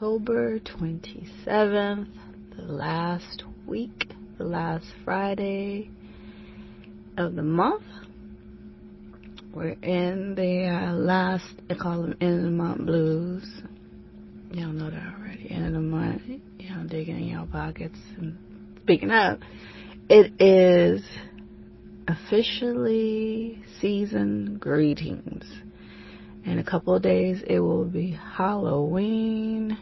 October 27th, the last week, the last Friday of the month. We're in the uh, last, I call them end of the month blues. Y'all know that already. End of the month, y'all digging in your pockets. And speaking of, it is officially season greetings. In a couple of days, it will be Halloween.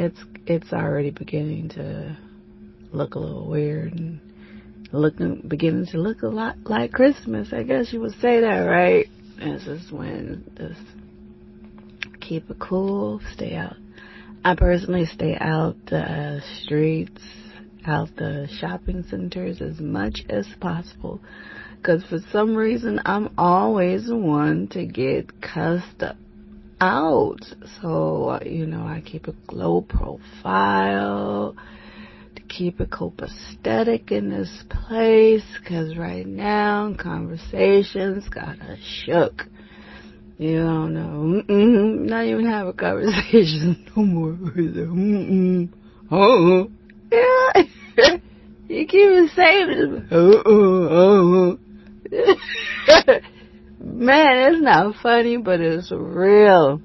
It's it's already beginning to look a little weird and looking beginning to look a lot like Christmas. I guess you would say that, right? This is when just keep it cool, stay out. I personally stay out the streets, out the shopping centers as much as possible. Cause for some reason I'm always the one to get cussed out. So, uh, you know, I keep a low profile to keep it copacetic in this place. Cause right now, conversations got us shook. You don't know. Mm-mm, not even have a conversation no more. Mm-mm. Oh, yeah. you keep it saying Oh, oh, oh. Man, it's not funny, but it's real.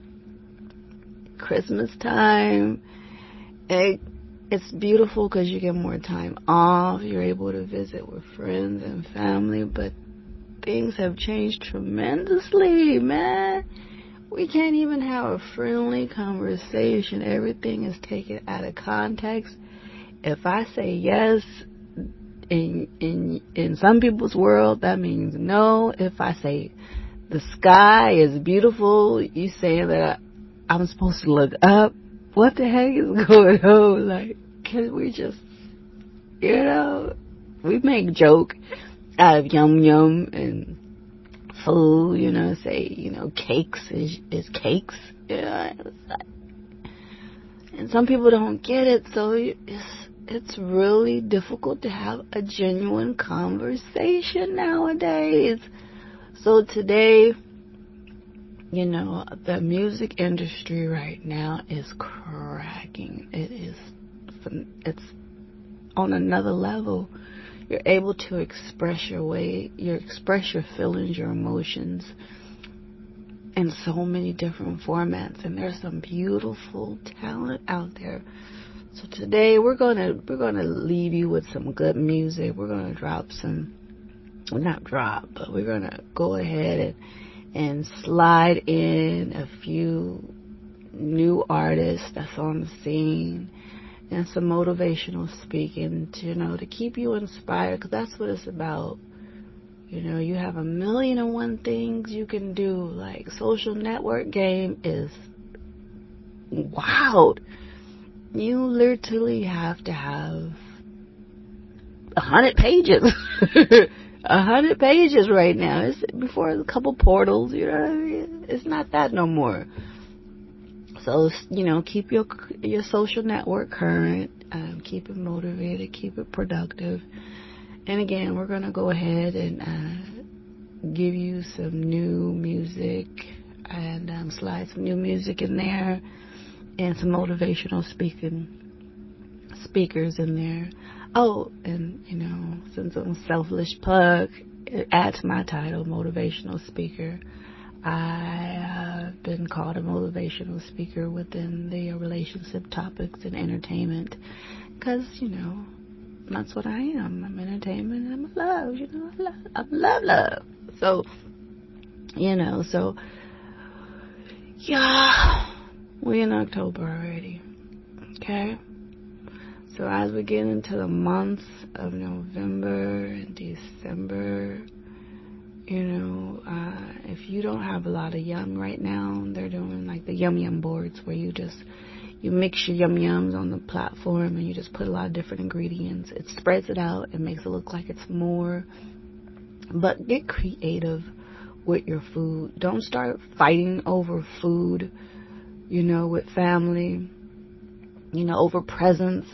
Christmas time. It, it's beautiful because you get more time off. You're able to visit with friends and family, but things have changed tremendously, man. We can't even have a friendly conversation. Everything is taken out of context. If I say yes, in in in some people's world that means no. If I say the sky is beautiful, you saying that I'm supposed to look up. What the heck is going on? Like, can we just, you know, we make joke out of yum yum and food, you know, say, you know, cakes is, is cakes, know, and some people don't get it, so it's, it's really difficult to have a genuine conversation nowadays. So today, you know, the music industry right now is cracking. It is, it's on another level. You're able to express your way, you express your feelings, your emotions in so many different formats. And there's some beautiful talent out there so today we're gonna we're gonna leave you with some good music. We're gonna drop some, well, not drop, but we're gonna go ahead and and slide in a few new artists that's on the scene and some motivational speaking to you know to keep you inspired because that's what it's about. You know you have a million and one things you can do. Like social network game is wild. You literally have to have a hundred pages. A hundred pages right now. It's before a couple portals, you know what I mean? It's not that no more. So, you know, keep your your social network current, um, keep it motivated, keep it productive. And again, we're gonna go ahead and uh, give you some new music and um, slide some new music in there and some motivational speaking speakers in there. Oh, and you know, since I'm a selfish plug, add to my title, motivational speaker. I have been called a motivational speaker within the relationship topics and entertainment, because you know that's what I am. I'm entertainment. I'm love. You know, I love. I'm love, love. So, you know, so yeah we're in October already. Okay? So as we get into the months of November and December, you know, uh, if you don't have a lot of yum right now, they're doing like the yum yum boards where you just you mix your yum yums on the platform and you just put a lot of different ingredients. It spreads it out. It makes it look like it's more. But get creative with your food. Don't start fighting over food you know, with family, you know, over presents.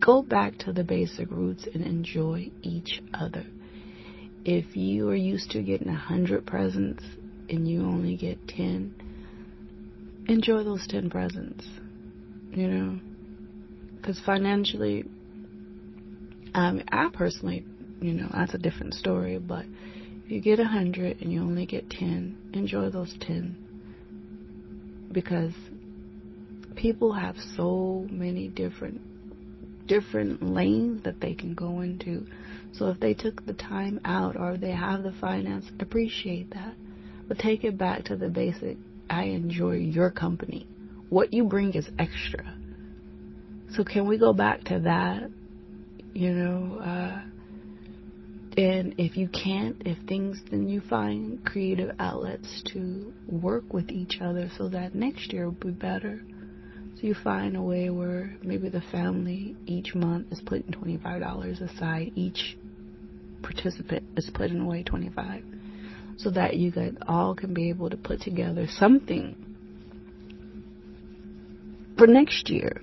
Go back to the basic roots and enjoy each other. If you are used to getting a hundred presents and you only get ten, enjoy those 10 presents, you know? Because financially, um, I personally, you know, that's a different story, but if you get a 100 and you only get 10, enjoy those 10. Because people have so many different different lanes that they can go into. So if they took the time out or they have the finance, appreciate that. But take it back to the basic I enjoy your company. What you bring is extra. So can we go back to that? You know, uh, and if you can't, if things, then you find creative outlets to work with each other so that next year will be better. So you find a way where maybe the family each month is putting $25 aside. Each participant is putting away 25 so that you guys all can be able to put together something for next year.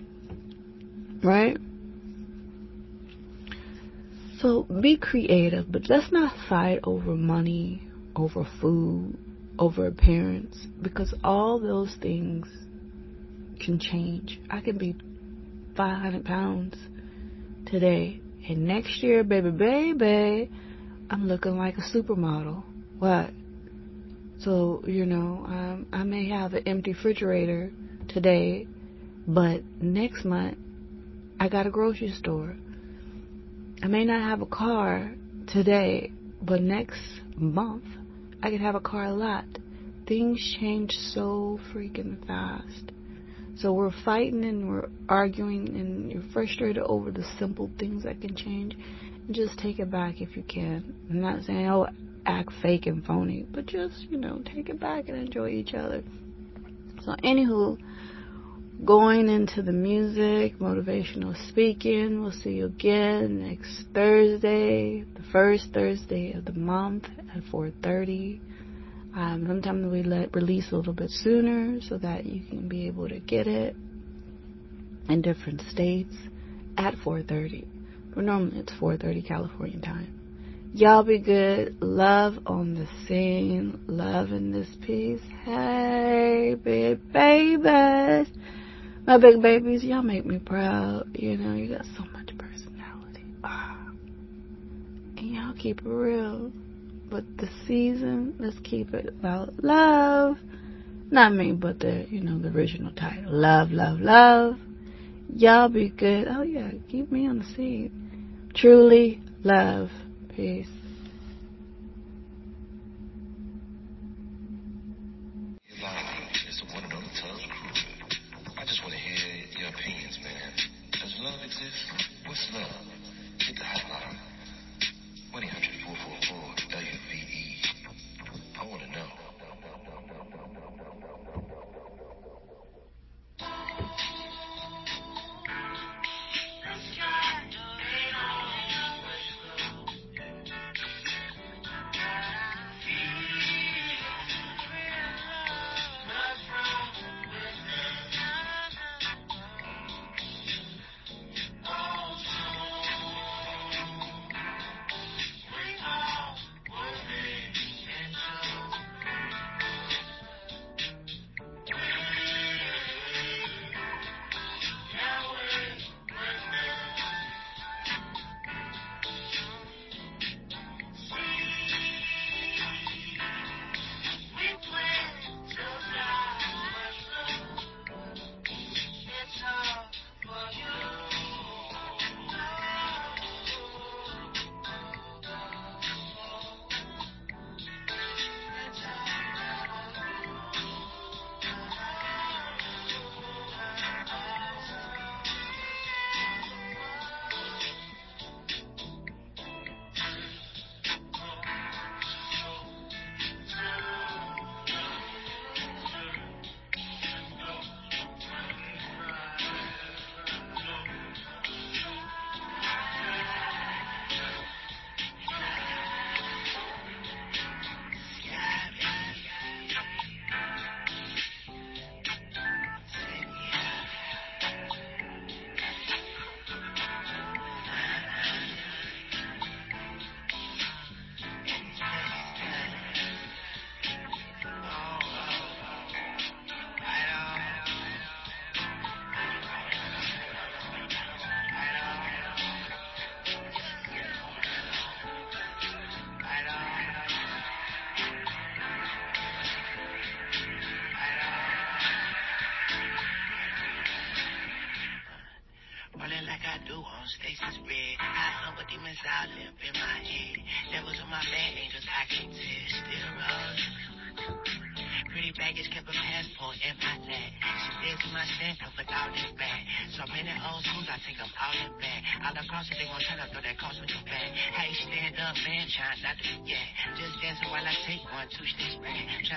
Right? So be creative, but let's not fight over money, over food, over appearance, because all those things can change. I can be 500 pounds today, and next year, baby, baby, I'm looking like a supermodel. What? So, you know, um, I may have an empty refrigerator today, but next month I got a grocery store. I may not have a car today, but next month I could have a car a lot. Things change so freaking fast. So we're fighting and we're arguing and you're frustrated over the simple things that can change. Just take it back if you can. I'm not saying, oh, act fake and phony, but just, you know, take it back and enjoy each other. So, anywho, going into the music, motivational speaking, we'll see you again next Thursday, the first Thursday of the month at 4:30. Um, sometimes we let release a little bit sooner so that you can be able to get it in different states at 4:30. But normally it's 4:30 California time. Y'all be good. Love on the scene. Love in this piece. Hey, big babies. My big babies, y'all make me proud. You know, you got so much personality. Ah. And y'all keep it real with the season. Let's keep it about love. Not me, but the, you know, the original title. Love, love, love. Y'all be good. Oh yeah, keep me on the seat. Truly love. Peace. Love?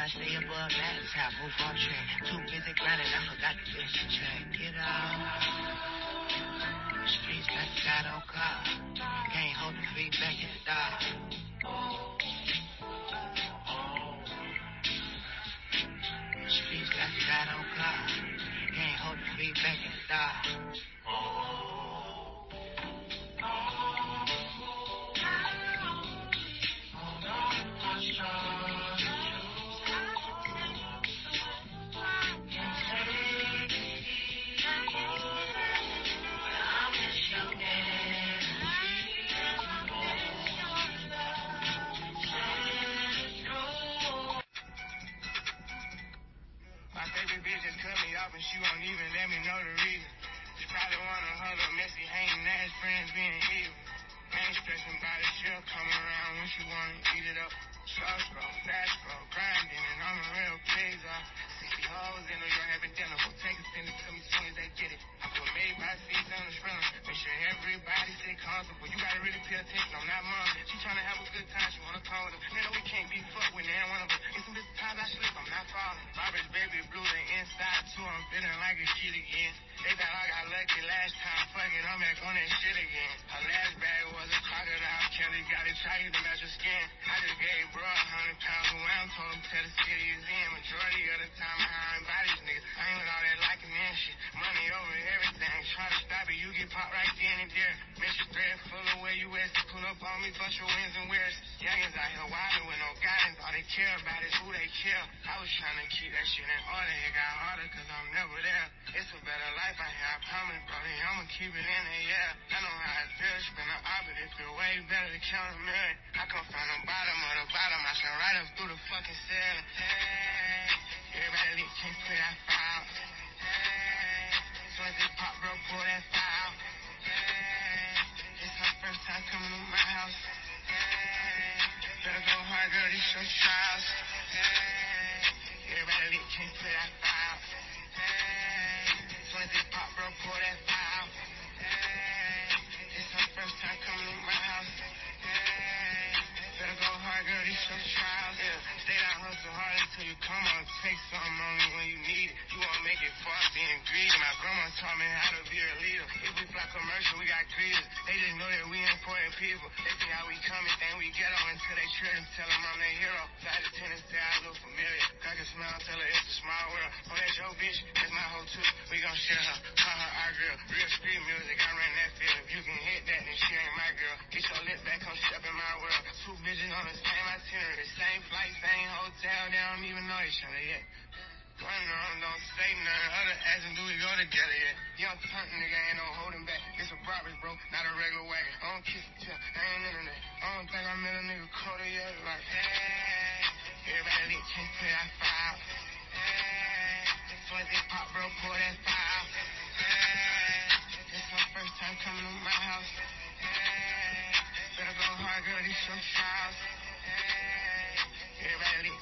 Stay above that, top, move on track. Too busy grinding, I forgot to the track. Get out. Streets got God on car. Can't hold the feet back in the dark. Streets got God on car. Can't hold the feet back in the dark. It tight to match her skin. I just gave bro a hundred pounds around, told him tell the city is in. Majority of the time I hide bodies, niggas. I ain't with all that liking and shit. Money over everything, try to stop it, you get popped right then and there. Mission thread full of where you at, pull up on me, bust your wings and wears. Youngins out here wildin' with no guidance, all they care about is who they kill. I was trying to keep that shit in order, it got harder cause I'm never there. It's a better life out here, I promise, brother, I'ma keep it in there, yeah. I know how it feels, spin an orbit, it feel way better to count million. I come from the bottom of the bottom, I shine right up through the fucking ceiling. Hey, everybody leave, can't play that foul. Hey, so as it pop, bro, pull that foul. Hey, it's my first time coming to my house. Hey, better go hard, girl, these your trials. Hey, everybody leave, can't play that foul. Hey, so as it pop, bro, pull that foul. Hey, it's my first time coming to my house. Hard, stay down, hustle hard until you come on. Take something on me when you need it. You won't make it far being greedy. My grandma taught me how to be a leader. If we fly commercial, we got greeters. They just know that we important people. They see how we coming, think we get on until they and tell them I'm their hero. Flight attendants say I look familiar. I can smile, tell her it's a small world. Oh, that's your bitch, that's my hoe too. We gon' share her, call her our girl. Real street music, I ran that field. If you can hit that, then she ain't my girl. Get your lip back, come step in my world. Two bitches on the same itinerary, same flight, same hotel. They don't even know each other yet. One on, don't say nothing. Other asking, do we go together yet? Young turn nigga ain't no holding back. It's a Brabus, bro, not a regular wagon. I don't kiss and tell, I ain't into that. I don't think I met a nigga colder yet. Like, hey, everybody lit, can't play that foul. Hey, so as it pop, bro, pull that foul. Hey, it's my first time coming to my house. Hey, better go hard, girl, these your trials. Hey, everybody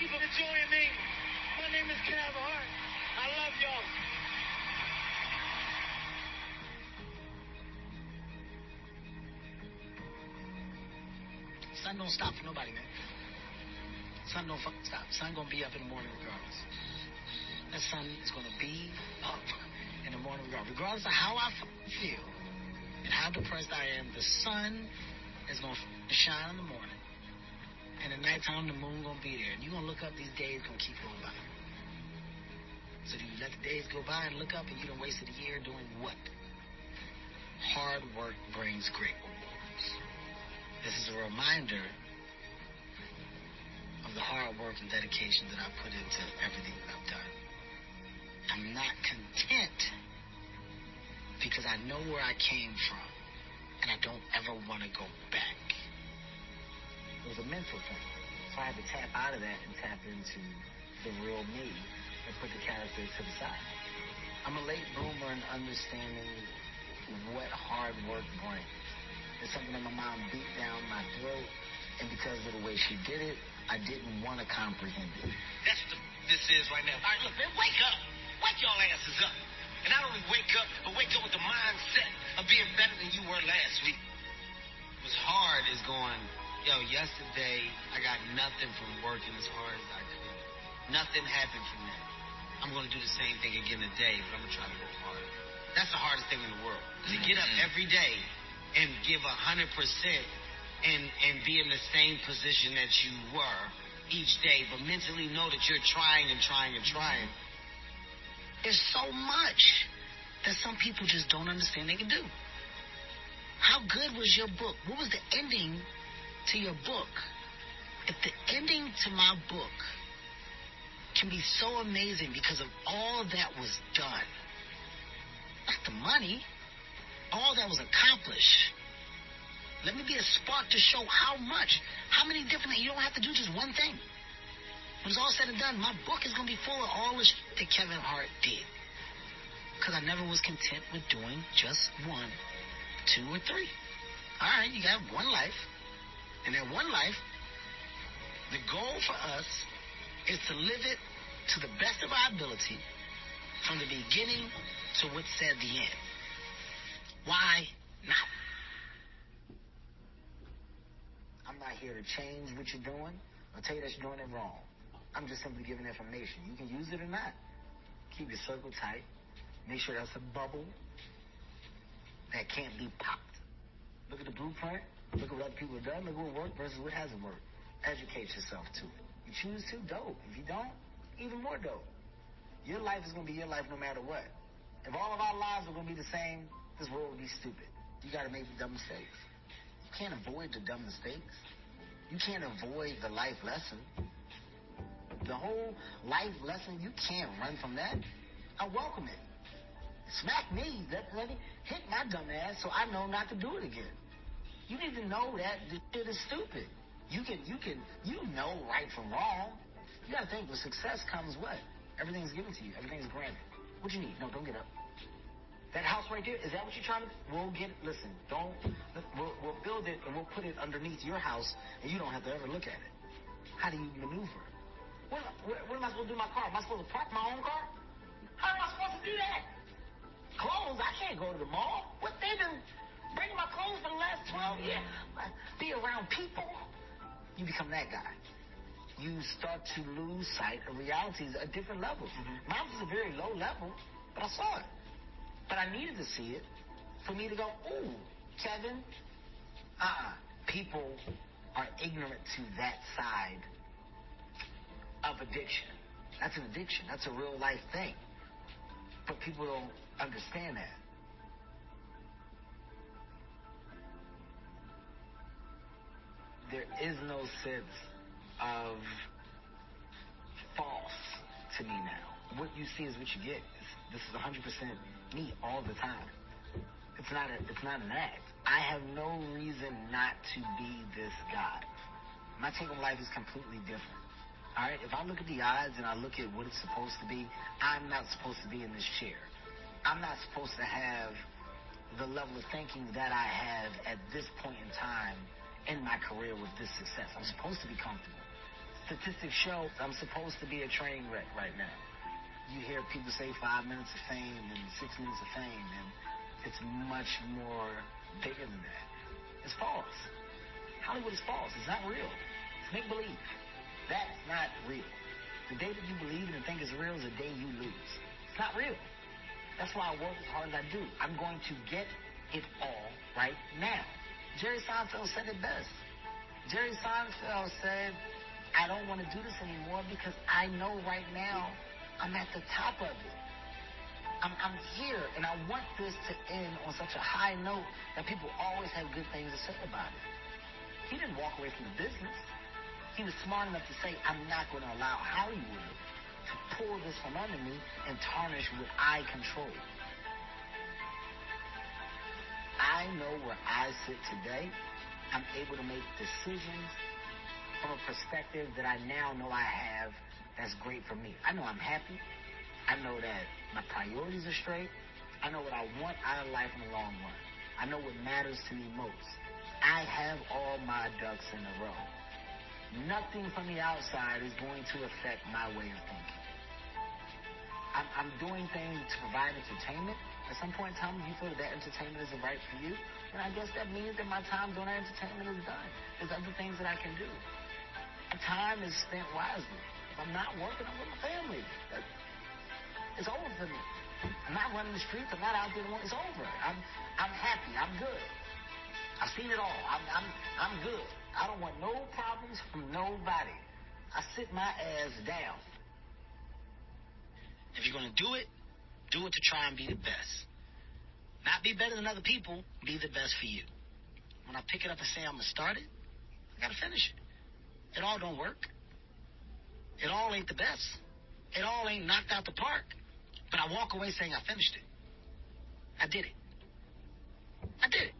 you for enjoying me. My name is Cav Hart. I love y'all. Sun don't stop for nobody, man. Sun don't fucking stop. Sun gonna be up in the morning regardless. That sun is gonna be up in the morning regardless. Regardless of how I feel and how depressed I am, the sun is gonna shine in the morning. And at nighttime, the moon gonna be there. And you gonna look up, these days gonna keep going by. So do you let the days go by and look up and you done wasted a year doing what? Hard work brings great rewards. This is a reminder of the hard work and dedication that I put into everything that I've done. I'm not content because I know where I came from and I don't ever want to go back. Was a mental thing. So I had to tap out of that and tap into the real me and put the character to the side. I'm a late bloomer in understanding what hard work brings. It's something that my mom beat down my throat, and because of the way she did it, I didn't want to comprehend it. That's what this is right now. All right, look, man, wake up. Wake y'all asses up. And not only wake up, but wake up with the mindset of being better than you were last week. What's hard is going, yo, yesterday I got nothing from working as hard as I could. Nothing happened from that. I'm going to do the same thing again today, but I'm going to try to work harder. That's the hardest thing in the world. To get up mm-hmm. every day and give a hundred percent and and be in the same position that you were each day, but mentally know that you're trying and trying and trying. There's so much that some people just don't understand they can do. How good was your book? What was the ending to your book? If the ending to my book can be so amazing because of all that was done, not the money, all that was accomplished. Let me be a spark to show how much, how many different, you don't have to do just one thing. When it's all said and done, my book is going to be full of all the shit that Kevin Hart did. Because I never was content with doing just one, two, or three. All right, you got one life. And that one life, the goal for us is to live it to the best of our ability from the beginning to what said the end. Why not? I'm not here to change what you're doing or tell you that you're doing it wrong. I'm just simply giving information. You can use it or not. Keep your circle tight. Make sure that's a bubble that can't be popped. Look at the blueprint. Look at what other people have done. Look at what worked versus what hasn't worked. Educate yourself to it. You choose to, dope. If you don't, even more dope. Your life is going to be your life no matter what. If all of our lives were going to be the same, this world would be stupid. You got to make the dumb mistakes. You can't avoid the dumb mistakes. You can't avoid the life lesson. The whole life lesson, you can't run from that. I welcome it. Smack me. Let, let me hit my dumb ass so I know not to do it again. You need to know that this shit is stupid. You can, you can, you know right from wrong. You gotta think with success comes what? Everything's given to you. Everything's granted. What you need? No, don't get up. That house right there, is that what you're trying to? We'll get. Listen, don't. We'll, we'll build it and we'll put it underneath your house, and you don't have to ever look at it. How do you maneuver? What, what, what am I supposed to do my car? Am I supposed to park my own car? How am I supposed to do that? Clothes? I can't go to the mall. What they've been bringing my clothes for the last 12 years. Be around people. You become that guy. You start to lose sight of realities at different levels. Mm-hmm. Mine was a very low level, but I saw it. But I needed to see it for me to go, ooh, Kevin, uh-uh. People are ignorant to that side of addiction. That's an addiction. That's a real life thing. But people don't understand that. Is no sense of false to me now. What you see is what you get. This is 100% me all the time. It's not a, it's not an act. I have no reason not to be this guy. My take on life is completely different. All right, if I look at the odds and I look at what it's supposed to be, I'm not supposed to be in this chair. I'm not supposed to have the level of thinking that I have at this point in time in my career with this success. I'm supposed to be comfortable. Statistics show I'm supposed to be a train wreck right now. You hear people say five minutes of fame and six minutes of fame, and it's much more bigger than that. It's false. Hollywood is false. It's not real. It's make believe. That's not real. The day that you believe and think is real is the day you lose. It's not real. That's why I work as hard as I do. I'm going to get it all right now. Jerry Seinfeld said it best. Jerry Seinfeld said, I don't want to do this anymore because I know right now I'm at the top of it. I'm, I'm here, and I want this to end on such a high note that people always have good things to say about it. He didn't walk away from the business. He was smart enough to say, I'm not going to allow Hollywood to pull this from under me and tarnish what I control. I know where I sit today. I'm able to make decisions from a perspective that I now know I have that's great for me. I know I'm happy. I know that my priorities are straight. I know what I want out of life in the long run. I know what matters to me most. I have all my ducks in a row. Nothing from the outside is going to affect my way of thinking. I'm, I'm doing things to provide entertainment. At some point in time, you feel that, that entertainment isn't right for you, then I guess that means that my time doing that entertainment is done. There's other things that I can do. My time is spent wisely. If I'm not working, I'm with my family. That, it's over for me. I'm not running the streets. I'm not out there. It's over. I'm, I'm happy. I'm good. I've seen it all. I'm, I'm, I'm good. I don't want no problems from nobody. I sit my ass down. If you're going to do it, do it to try and be the best. Not be better than other people, be the best for you. When I pick it up and say I'm to start it, I got to finish it. It all don't work. It all ain't the best. It all ain't knocked out the park. But I walk away saying I finished it. I did it. I did it.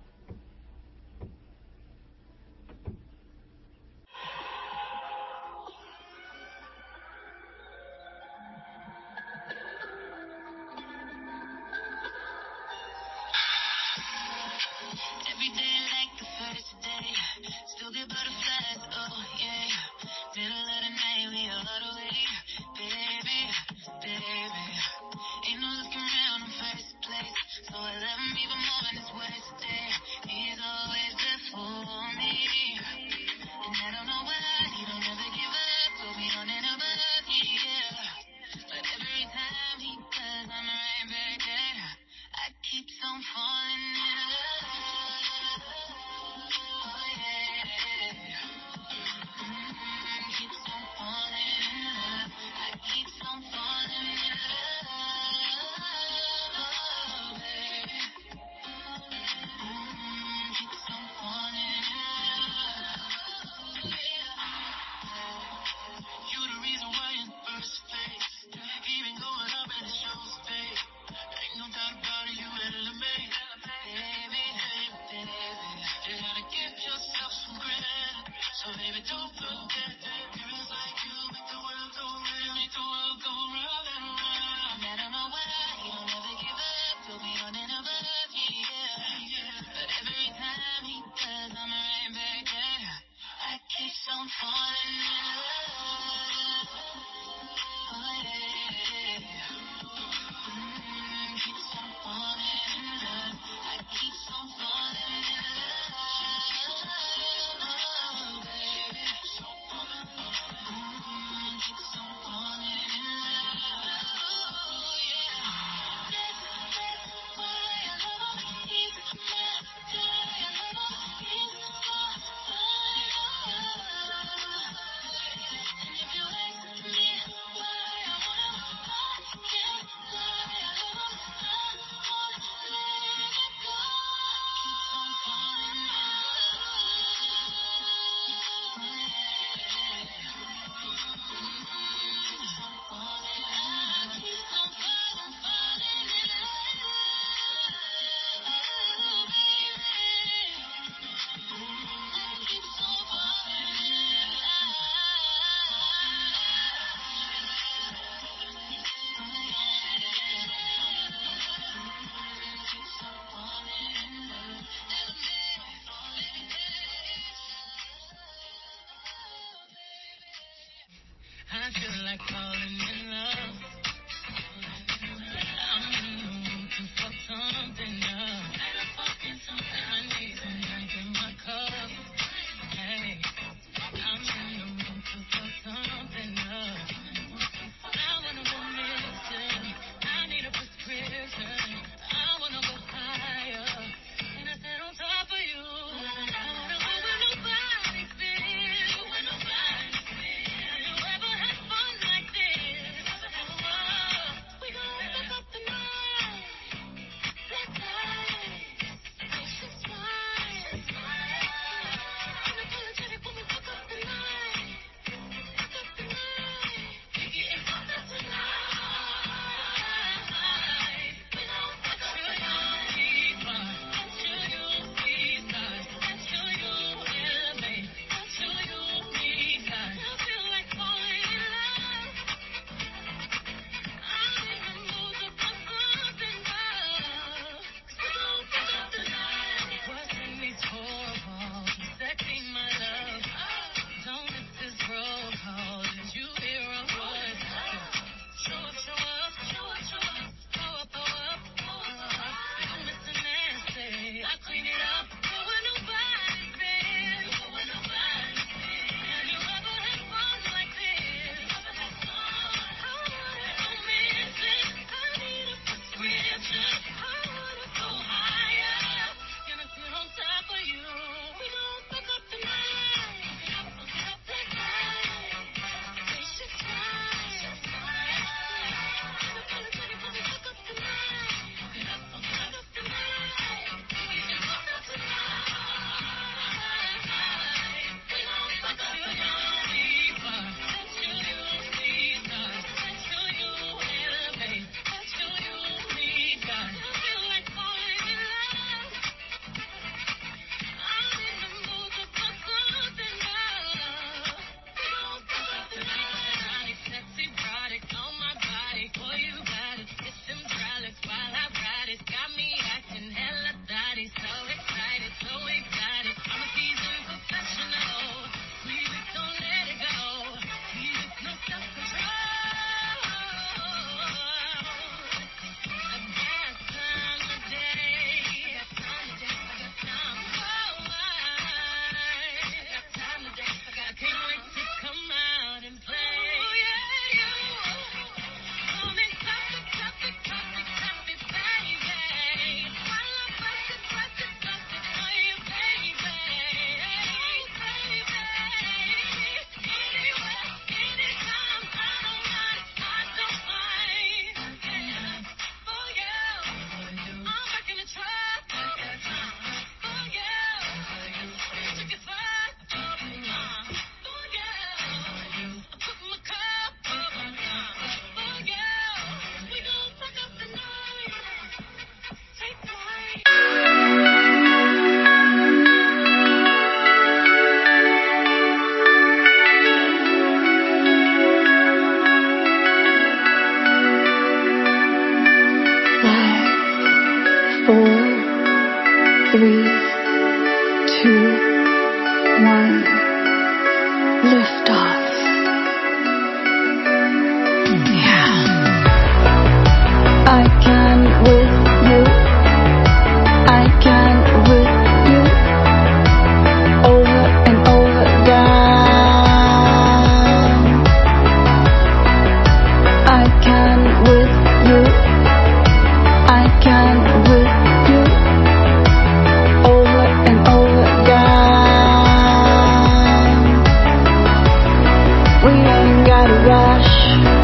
I gotta rush